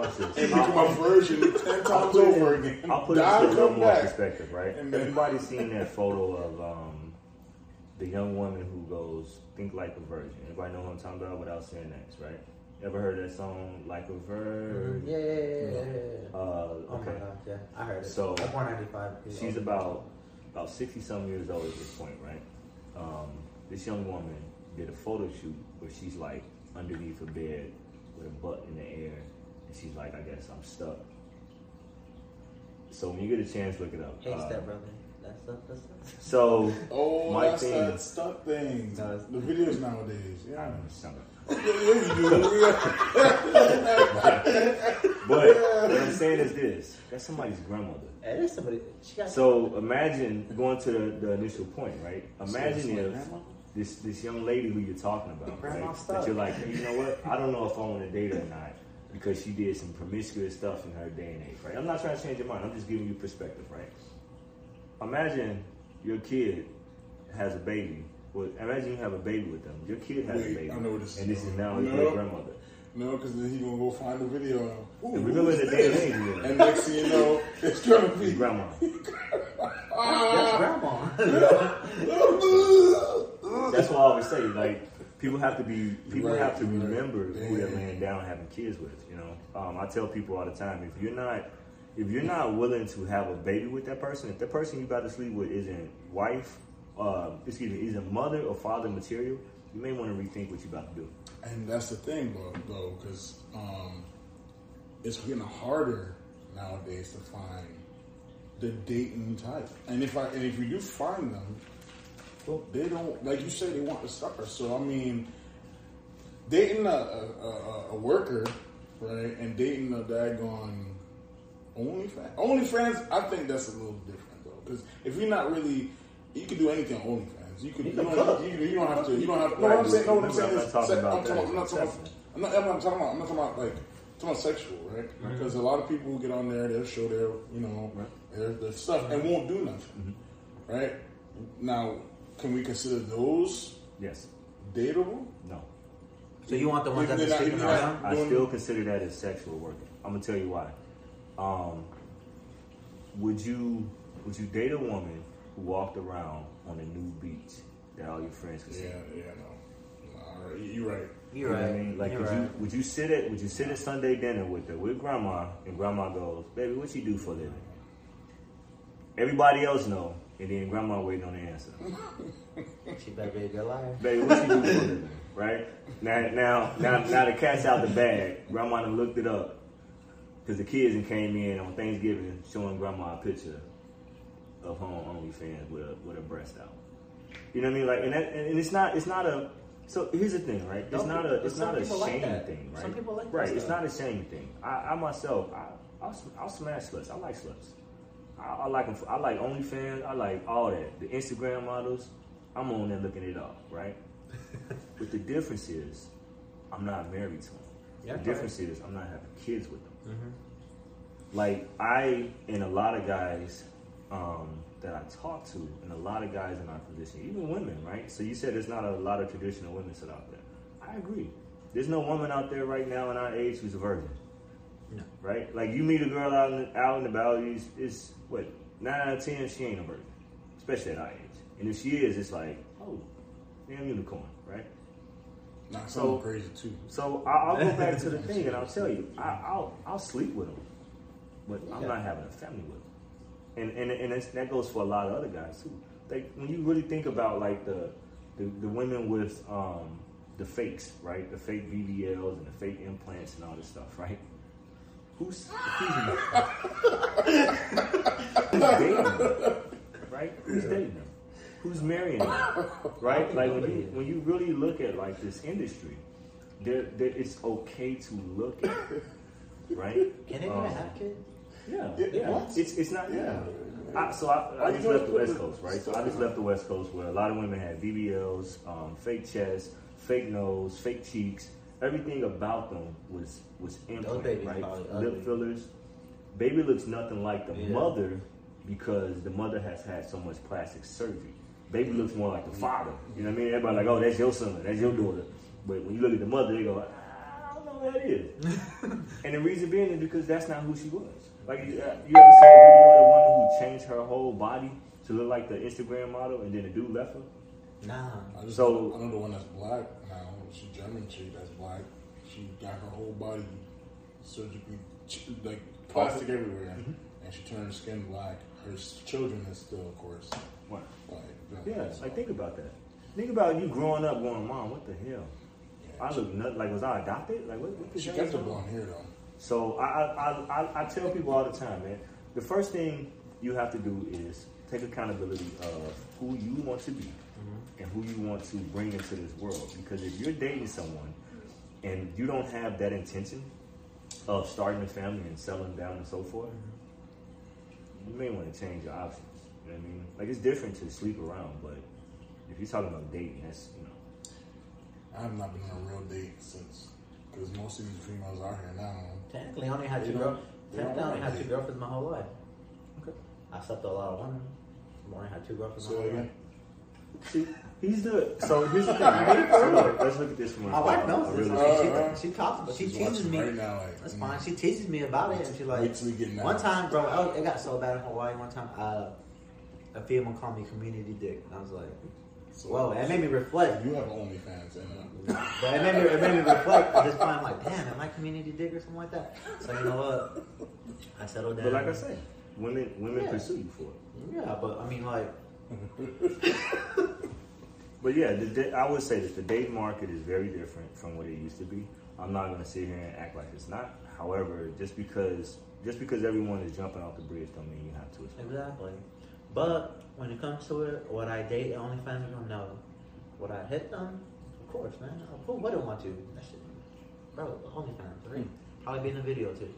Watch this. and I'll- make my version ten times put it over in- again. I'll put it Die, into a little more back. perspective, right? And then- Everybody's seen that photo of um, the young woman who goes, "Think like a virgin." Everybody know what I'm talking about without saying names, right? Ever heard that song, "Like a Virgin"? Yeah, yeah, yeah, yeah, yeah, yeah. Uh, Oh my okay. god, yeah, I heard it. So, like 195. She's about about sixty some years old at this point, right? Um, this young woman did a photo shoot where she's like underneath a bed with a butt in the air, and she's like, "I guess I'm stuck." So when you get a chance, look it up. Hey, Uh, step brother. That's up, that's up. So Oh, My that's thing- that stuck thing. No, the videos nowadays. Yeah. don't know, something. yeah, yeah, do. But what I'm saying is this: that's somebody's grandmother. Hey, there's somebody. She got. So imagine going to the, the initial point, right? Imagine So if grandma? this this young lady who you're talking about, right? That you're like, hey, you know what? I don't know if I want to date her or not because she did some promiscuous stuff in her day and age, right? I'm not trying to change your mind. I'm just giving you perspective, right? Imagine your kid has a baby. Well, imagine you have a baby with them. Your kid has Wait, a baby, I know where this is and this is now his No. great grandmother. No, because then he gonna go find the video. Ooh, And remember who's the day and age we live in. And next thing you know, it's gonna His be grandma. That's grandma. That's why I always say, like, people have to be, people Right, have to right. remember who they're laying down having kids with. You know, um, I tell people all the time, if you're not, if you're not willing to have a baby with that person, if the person you about to sleep with isn't wife, uh, excuse me, isn't mother or father material, you may want to rethink what you're about to do. And that's the thing, though, though, because um, it's getting harder nowadays to find the dating type. And if I and if you do find them, well, they don't like you say they want the sucker. So I mean, dating a a, a, a worker, right, and dating a daggone OnlyFans. OnlyFans, I think that's a little different though, because if you're not really, you can do anything on OnlyFans. You could, you, can don't, cook. you, you don't have to. You don't have to. No, Right, what I'm saying, no, what I'm I'm saying not is, talking se- about I'm talking, that. I'm not talking. About, I'm not, I'm not talking about. I'm not talking about like. I'm talking about sexual, right? Because a lot of people who get on there, they'll show their, you know, their, their stuff and won't do nothing, mm-hmm. right? Now, can we consider those Yes. dateable? No. So you want the ones that They're are not- sleeping they're not- around? I Doing- still consider that as sexual work. I'm gonna tell you why. Um, would you would you date a woman who walked around on a nude beach that all your friends could see? Yeah, yeah, no. All right, you're right. You're You know what I right. mean? Like, You're would right. you would you sit at would you sit at Sunday dinner with her with grandma and grandma goes, baby, what you do for a living? Everybody else know, and then grandma waiting on the answer. She better be a good liar. Baby, what you do for a living? Right? Now, now, now, now the cat's out the bag. Grandma done looked it up. Because the kids and came in on Thanksgiving showing grandma a picture of her on OnlyFans with a, with a breast out. You know what I mean? Like, and, that, and it's not, it's not a, so here's the thing, right? It's No, not a, it's not a people like shame thing, right? Some people like Right, it's stuff. not a shame thing. I, I myself, I, I'll, I'll smash sluts. I like sluts. I, I like 'em- I like OnlyFans. I like all that. The Instagram models. I'm on there looking it up, right? but the difference is, I'm not married to them. Yeah, the difference is, I'm not having kids with them. Mm-hmm. Like I and a lot of guys um, that I talk to, and a lot of guys in our position, even women, right? So you said there's not a lot of traditional women out there. I agree. There's no woman out there right now in our age who's a virgin No. right? Like you meet a girl out in, out and about, it's, it's what nine out of ten she ain't a virgin, especially at our age. And if she is, it's like oh, damn unicorn, right? Not So- crazy too. So I, I'll go back to the thing, and I'll tell you, I, I'll I'll sleep with them, but I'm not having a family with them. And and and that goes for a lot of other guys too. Like when you really think about like the the, the women with um, the fakes, right? The fake BBLs and the fake implants and all this stuff, right? Who's who's, who's dating them, right? Who's dating them? Who's marrying them, right? Like when you when you really look at like this industry, there, there it's okay to look at, it, right? Can they Um, even have kids? yeah, Yeah, yeah. what? It's it's not yeah. I, so I, I just left the? West Coast, right? So I just left the West Coast where a lot of women had BBLs, um, fake chest, fake nose, fake cheeks. Everything about them was was implant, babies right? Lip fillers. Baby looks nothing like the Yeah. mother because the mother has had so much plastic surgery. Baby looks more like the father. You know what I mean? Everybody like, oh, that's your son, that's your daughter. But when you look at the mother, they go, "Ah, I don't know know that is. and the reason being is because that's not who she was. Like you, uh, you ever seen a video of the woman who changed her whole body to look like the Instagram model, and then the dude left her? Nah. I just So- I know the one that's black now. She German chick that's black. She got her whole body surgically like plastic everywhere, Mm-hmm. and she turned her skin black. Her children is still, of course, What? like Yeah, like think about that. Think about you growing up going, Mom, what the hell? I look nut like was I adopted? Like what? what the She kept the on? blonde hair though. So I, I, I, I tell people all the time, man. The first thing you have to do is take accountability of who you want to be and who you want to bring into this world. Because if you're dating someone and you don't have that intention of starting a family and settling down and so forth, you may want to change your options. You know what I mean? Like it's different to sleep around, but if you're talking about dating, that's you know. I have not been on a real date since, because most of these females out here now. Technically, I only had two They girl. don't- Technically, I only had two girlfriends my whole life. Okay. I slept with a lot of women. I only had two girlfriends So my whole again, life. See, he's the so here's the thing. right? So look, let's look at this one. My wife a knows this. really- Uh, she, she talks, but she she's teases me. right now, like, That's mm. fine. She teases me about it, and she's like, Wait till we get one time, bro, oh, it got so bad in Hawaii. One time, uh, a female called me community dick, and I was like, So- whoa, it made me reflect. You have OnlyFans, and uh, But it made me, it made me reflect at this point. I'm like, damn, am I community dick or something like that? So you know what? I settled down. But like I said, women women Yeah. pursue you for it. yeah, but I mean, like, But yeah, the, I would say that the dating market is very different from what it used to be. I'm not going to sit here and act like it's not. However, just because just because everyone is jumping off the bridge, don't mean you have to. well. exactly. But when it comes to it, would I date OnlyFans girl? No. Would I hit them? Of course, man. Who wouldn't want to? That shit, bro. OnlyFans, right? Probably be in the video too.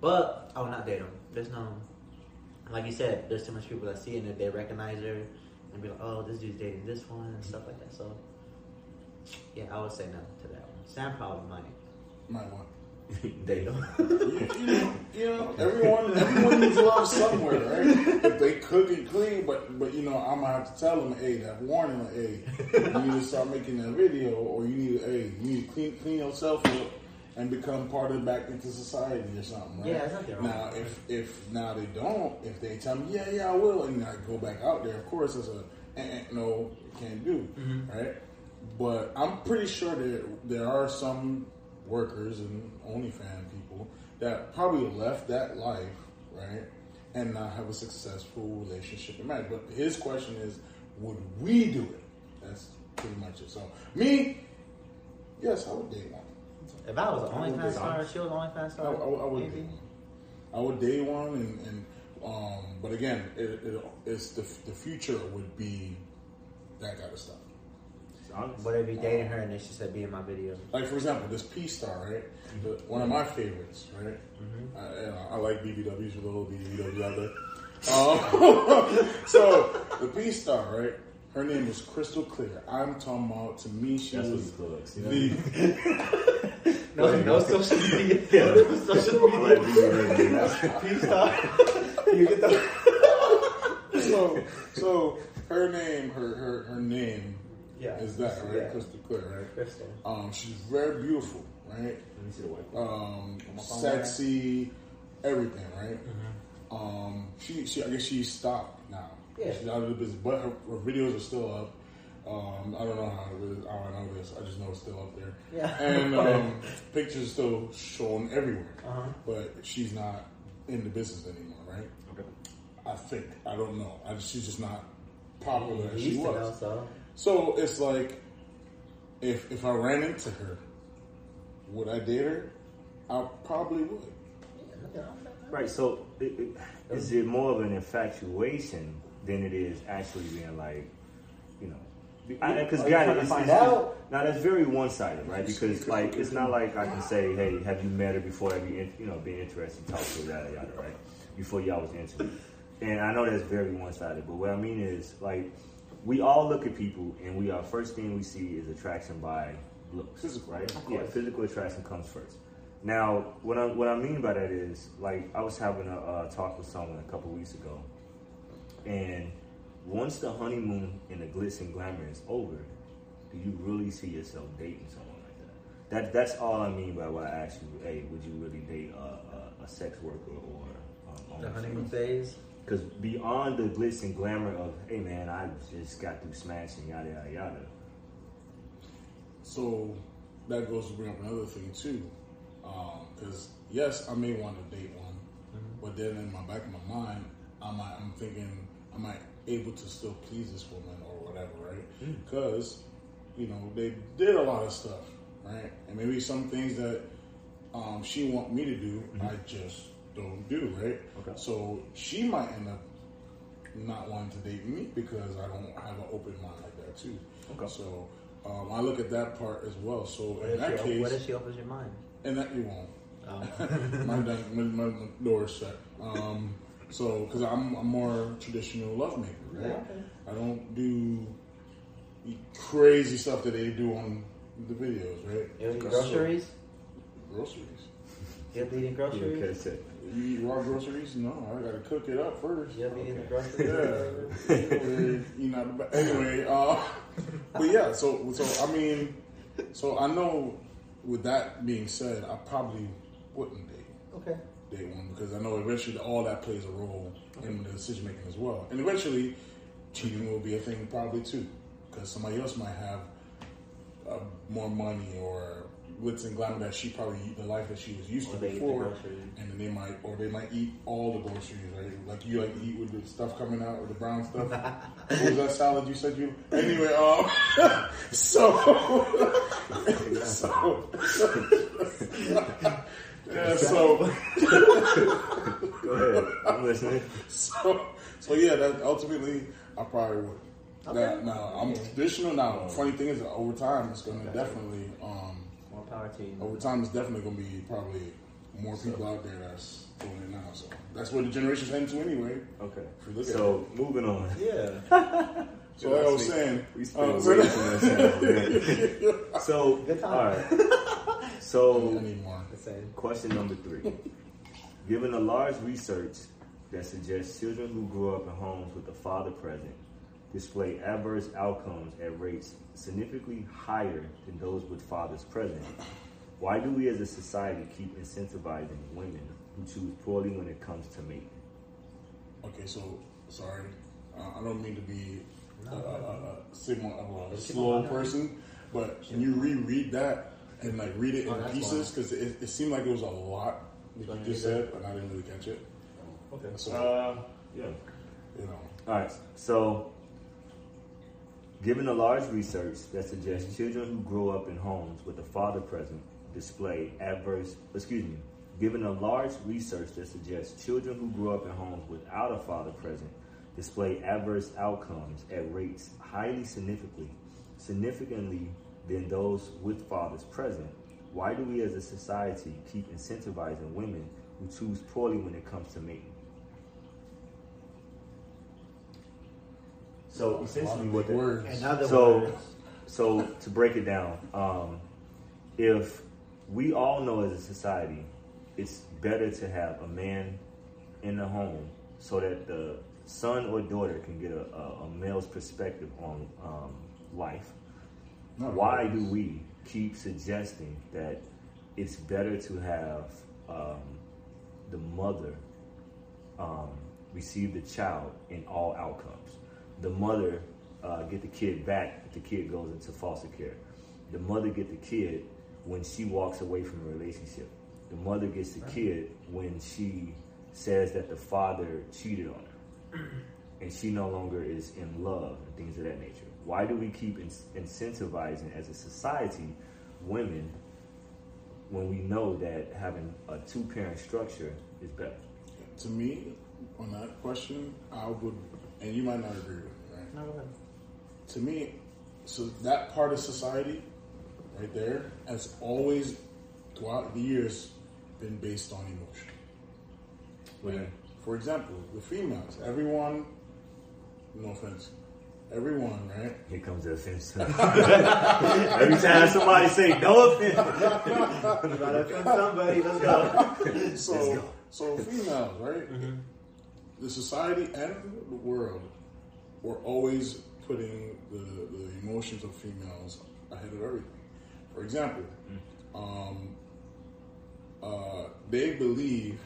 But I would not date them. There's no, like you said, there's too much people that see it and they recognize her and be like, oh, this dude's dating this one and stuff like that. So, yeah, I would say no to that one. Sam probably might might want. date them. you know, everyone everyone needs love somewhere, right? If they cook and clean, but but you know, I'm gonna have to tell them, hey, that warning, hey, you need to start making that video, or you need, hey, you need to clean clean yourself up and become part of back into society or something, right? Yeah, there's nothing wrong Now, if if now they don't, if they tell me, yeah, yeah, I will, and I go back out there, of course, it's a eh, no, can't do, right? But I'm pretty sure that there are some workers and OnlyFans people that probably left that life, right, and not have a successful relationship and marriage. But his question is, would we do it? That's pretty much it. So me, yes, I would date one. If I was an I would OnlyFans star, she was an OnlyFans I, star. I, I would maybe. one. I would date one, and, and um, but again, it, it, it's the the future would be that kind of stuff. It's honest. What if you dating her and then she said, "Be in my video"? Like for example, this P Star, right? The, one of my favorites, right? I, you know, I like BBWs for the whole BBW out there. Um, so the P Star, right? Her name is Crystal Clear. I'm talking about. To me, she That's what was he. You the. No, no social media. no social media. Peace out. you get the. so so her name, her her, her name Yeah. is that right? Yeah. Crystal Clear, right? Crystal. Um, she's very beautiful, right? Let me see the white. um, my phone sexy, everything, right? Um, she, she, I guess she's stopped now. Yeah. she's out of the business, but her, her videos are still up. Um, I don't know how it is, how I know this. I just know it's still up there. Yeah. and um, pictures still shown everywhere. Uh-huh. But she's not in the business anymore, right? Okay. I think I don't know. I, she's just not popular as she was. know, so. So it's like, if if I ran into her, would I date her? I probably would. Right. So, it, it, is it more of an infatuation than it is actually being like, you know? Because got it. It's, now that's very one-sided, right? Because like it's not like I can say, hey, have you met her before? Have you, you know, been interested, talk to her, yada yada, right? Before y'all was intimate. And I know that's very one-sided, but what I mean is like we all look at people, and we our first thing we see is attraction by looks, Physical, right? Yeah, physical attraction comes first. Now, what I what I mean by that is, like, I was having a uh, talk with someone a couple weeks ago, and once the honeymoon and the glitz and glamour is over, do you really see yourself dating someone like that? that that's all I mean by what I asked you. Hey, would you really date a, a, a sex worker or um, The honeymoon phase. Because beyond the glitz and glamour of, hey man, I just got through smashing, yada yada yada. So that goes to bring up another thing too, because yes, I may want to date one, but then in my back of my mind, I might, I'm thinking, am I able to still please this woman or whatever, right? Because you know they did a lot of stuff, right? And maybe some things that um, she want me to do, I just don't do, right? Okay. So she might end up not wanting to date me because I don't have an open mind like that too. Okay. So um, I look at that part as well. So What in that case, what if she opens your mind? and that you won't. Um, my, my, my, my door is shut. Um, so, because I'm a more traditional lovemaker, right? Okay. I don't do crazy stuff that they do on the videos, right? you eat Because- groceries? Groceries. You ever eating You groceries? catch that. You eat raw groceries? No, I gotta cook it up first. You ever eating the Yeah, groceries? you know, the anyway. Uh, but yeah, so so I mean, so I know. With that being said, I probably wouldn't date Okay. Date one because I know eventually all that plays a role in the decision making as well, and eventually cheating will be a thing probably too because somebody else might have uh, more money or glitz and glamour that she probably the life that she was used Or to eat the before, and then they might or they might eat all the groceries, right? Like you like to eat with the stuff coming out or the brown stuff. what was that salad you said you? Anyway, um, so so yeah, so Go ahead. I'm listening. so so yeah, that ultimately I probably would. Okay. Now, now I'm traditional. Now, funny thing is, over time, it's going to definitely, um, More power to you. over time, it's definitely going to be probably more people out there that's doing it now. So that's where the generation's heading to anyway. Okay. If you look at So moving on. Yeah. So like I was saying, we spent uh, way so- too much time. So Good time. all right. I So need more. Question number three: Given a large research that suggests children who grew up in homes with a father present display adverse outcomes at rates significantly higher than those with fathers present, why do we as a society keep incentivizing women who choose poorly when it comes to mating? Okay, so sorry, uh, I don't mean to be a, a, a, a of a slow person, but can you reread that and like read it Oh, in that's pieces? Because it, it seemed like it was a lot that you just said, but I didn't really catch it. Okay. So Uh, yeah. you know, All right. So, given a large research that suggests children who grow up in homes with a father present display adverse, excuse me, given a large research that suggests children who grow up in homes without a father present display adverse outcomes at rates highly significantly, significantly than those with fathers present, why do we as a society keep incentivizing women who choose poorly when it comes to mating? So essentially, what big the, words. In other so words, so to break it down, um, if we all know as a society, it's better to have a man in the home so that the son or daughter can get a, a, a male's perspective on um, life. Not Why always. do we keep suggesting that it's better to have um, the mother um, receive the child in all outcomes? The mother uh, get the kid back if the kid goes into foster care. The mother get the kid when she walks away from a relationship. The mother gets the kid when she says that the father cheated on her and she no longer is in love and things of that nature. Why do we keep in- incentivizing as a society women when we know that having a two parent structure is better? To me, on that question, I would, and you might not agree with me, right? no, go ahead. to me, so that part of society right there has always, throughout the years, been based on emotion. Like, for example, the females, everyone, no offense, everyone, right? Here comes the offense. Every time somebody say no offense, Gotta offend somebody. Let's go. So, so females, right? Mm-hmm. The society and the world were always putting the, the emotions of females ahead of everything. For example, um, uh, they believe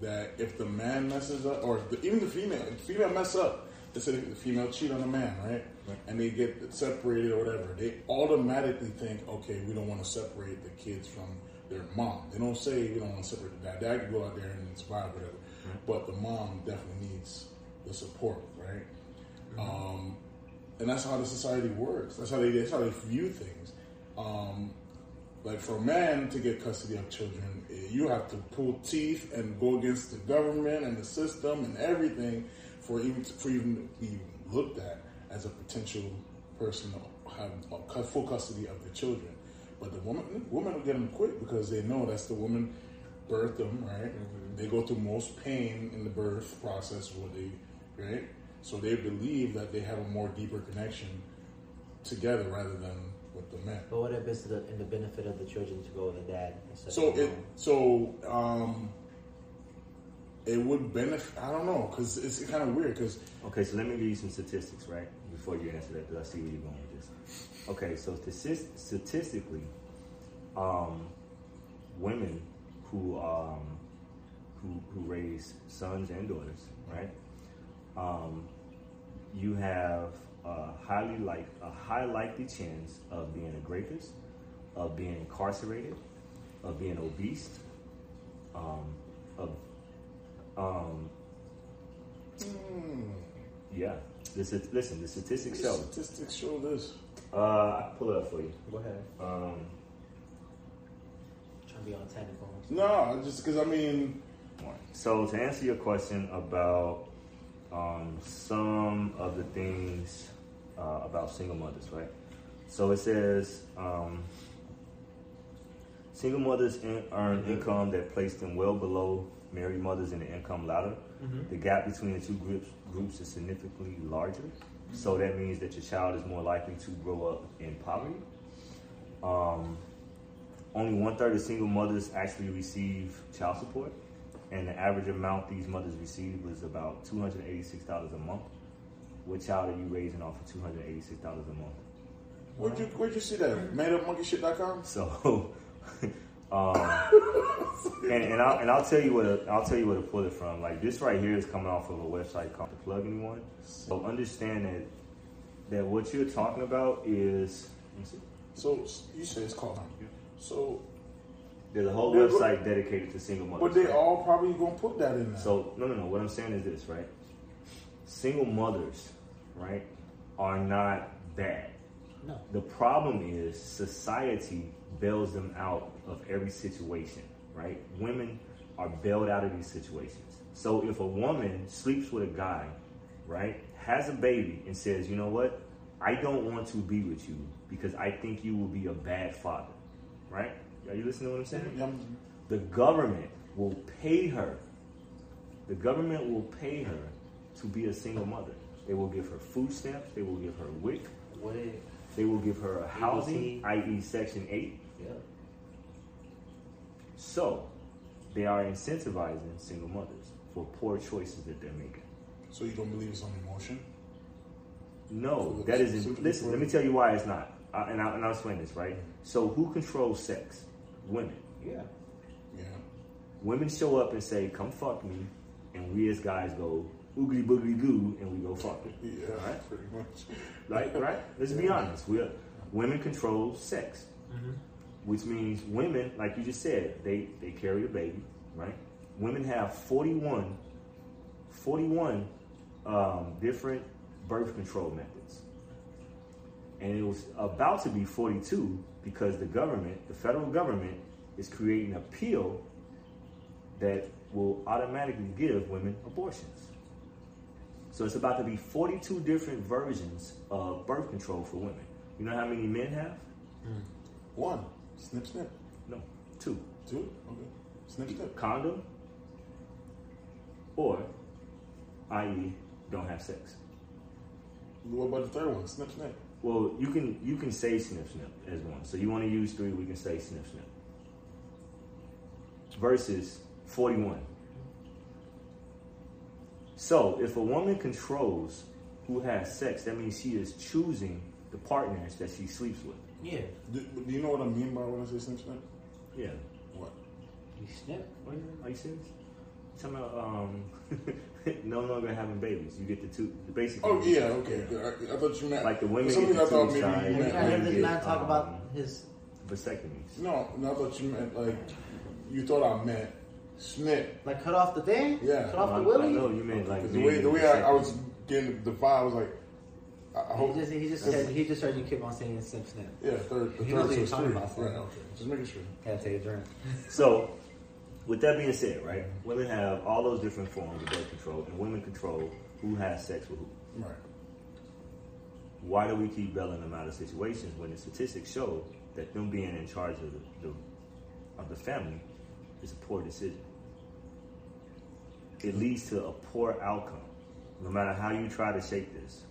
that if the man messes up, or the, even the female, if the female mess up, they say the female cheat on the man, right? And they get separated or whatever. They automatically think, okay, we don't want to separate the kids from their mom. They don't say we don't want to separate the dad. Dad can go out there and survive, whatever. But the mom definitely needs the support, right? Um, and that's how the society works. That's how they that's how they view things. Um, like for a man to get custody of children, eh, you have to pull teeth and go against the government and the system and everything for even for even to be looked at as a potential person to have full custody of the children. But the woman woman will get them quick because they know that's the woman birthed them, right? They go through most pain in the birth process, what they right? So they believe that they have a more deeper connection together rather than with the men. But what if it's the, in the benefit of the children to go with the dad instead So of the it mom? so um it would benefit. I don't know because it's kind of weird because Okay, so let me give you some statistics, right? Before you answer that, because I see where you're going with this. Okay, so statistically, um, women who um, who who raise sons and daughters, right? Um, you have a highly like a high likely chance of being a rapist, of being incarcerated, of being obese, um, of um, yeah. This is, listen, the statistics show. statistics show this. Uh, I can pull it up for you. Go ahead. Um, to be on technical. No, just because I mean, so to answer your question about um, some of the things uh, about single mothers, right? So it says um, single mothers in, earn income that placed them well below married mothers in the income ladder. The gap between the two groups groups is significantly larger. So that means that your child is more likely to grow up in poverty. Um, only one third of single mothers actually receive child support, and the average amount these mothers receive was about two hundred eighty-six dollars a month. What child are you raising off of two hundred eighty-six dollars a month? where'd you where'd you see that? MadeUpMonkeyShit.com. So, um, and, and I'll and I'll tell you what i I'll tell you where to pull it from. Like this right here is coming off of a website called The Plug Anyone. So understand that that what you're talking about is let me see. So you say it's called. So, there's a whole Yeah, but- website dedicated to single mothers. but they right? all probably gonna put that in there. So no, no, no. What I'm saying is this, right? Single mothers, right, are not bad. No. The problem is society bails them out of every situation, right? Women are bailed out of these situations. So if a woman sleeps with a guy, right, has a baby and says, you know what, I don't want to be with you because I think you will be a bad father, right? Are you listening to what I'm saying? Yeah, The government will pay her. The government will pay her to be a single mother. They will give her food stamps. They will give her WIC. What? They will give her a housing, i.e., Section 8. Yeah. So, they are incentivizing single mothers for poor choices that they're making. So you don't believe it's on emotion? No, that is. Simply Listen, let me tell you why it's not. Uh, and, I'll, and I'll explain this, right? So, who controls sex? Women. Yeah. Yeah. Women show up and say, come fuck me. And we as guys go, oogly boogly goo, and we go fuck it. Yeah. Right? Pretty much. Right? Right? Let's be honest. We're, women control sex. Which means women, like you just said, they, they carry a baby, right? Women have 41, 41 um, different birth control methods. And it was about to be 42 because the government, the federal government, is creating a pill that will automatically give women abortions. So it's about to be 42 different versions of birth control for women. You know how many men have? Hmm. One. Snip, snip. No, two. Two. Okay. Snip, snip. Condom or, i.e., don't have sex. What about the third one? Snip, snip. Well, you can you can say snip snip as one. So you want to use three, we can say snip snip. Versus 41. So if a woman controls who has sex, that means she is choosing the partners that she sleeps with. Yeah. Do, do you know what I mean by when I say snip, snip? Yeah. What? You snip. Are are you serious? Talking about um, no longer having babies. You get the two, basically. Oh yeah, okay. I, I thought you meant Like the women For some get reason, I the thought two maybe you meant. you meant. not heard men man talk um, about his? vasectomies. No, no, I thought you meant like you thought I meant snip. Like cut off the thing? Yeah. Cut off I, the willy? I know you meant like the way the way I, I was getting the vibe, I was like, I, I hope. He just he just said he just heard you keep on saying snip snip. yeah, third, the He third knows what to you're three. talking about, Right, okay. Just making sure. Gotta take a drink. So, with that being said, right, women have all those different forms of birth control, and women control who has sex with who. Right. Why do we keep bailing them out of situations when the statistics show that them being in charge of the, the of the family is a poor decision? It leads to a poor outcome, no matter how you try to shape this.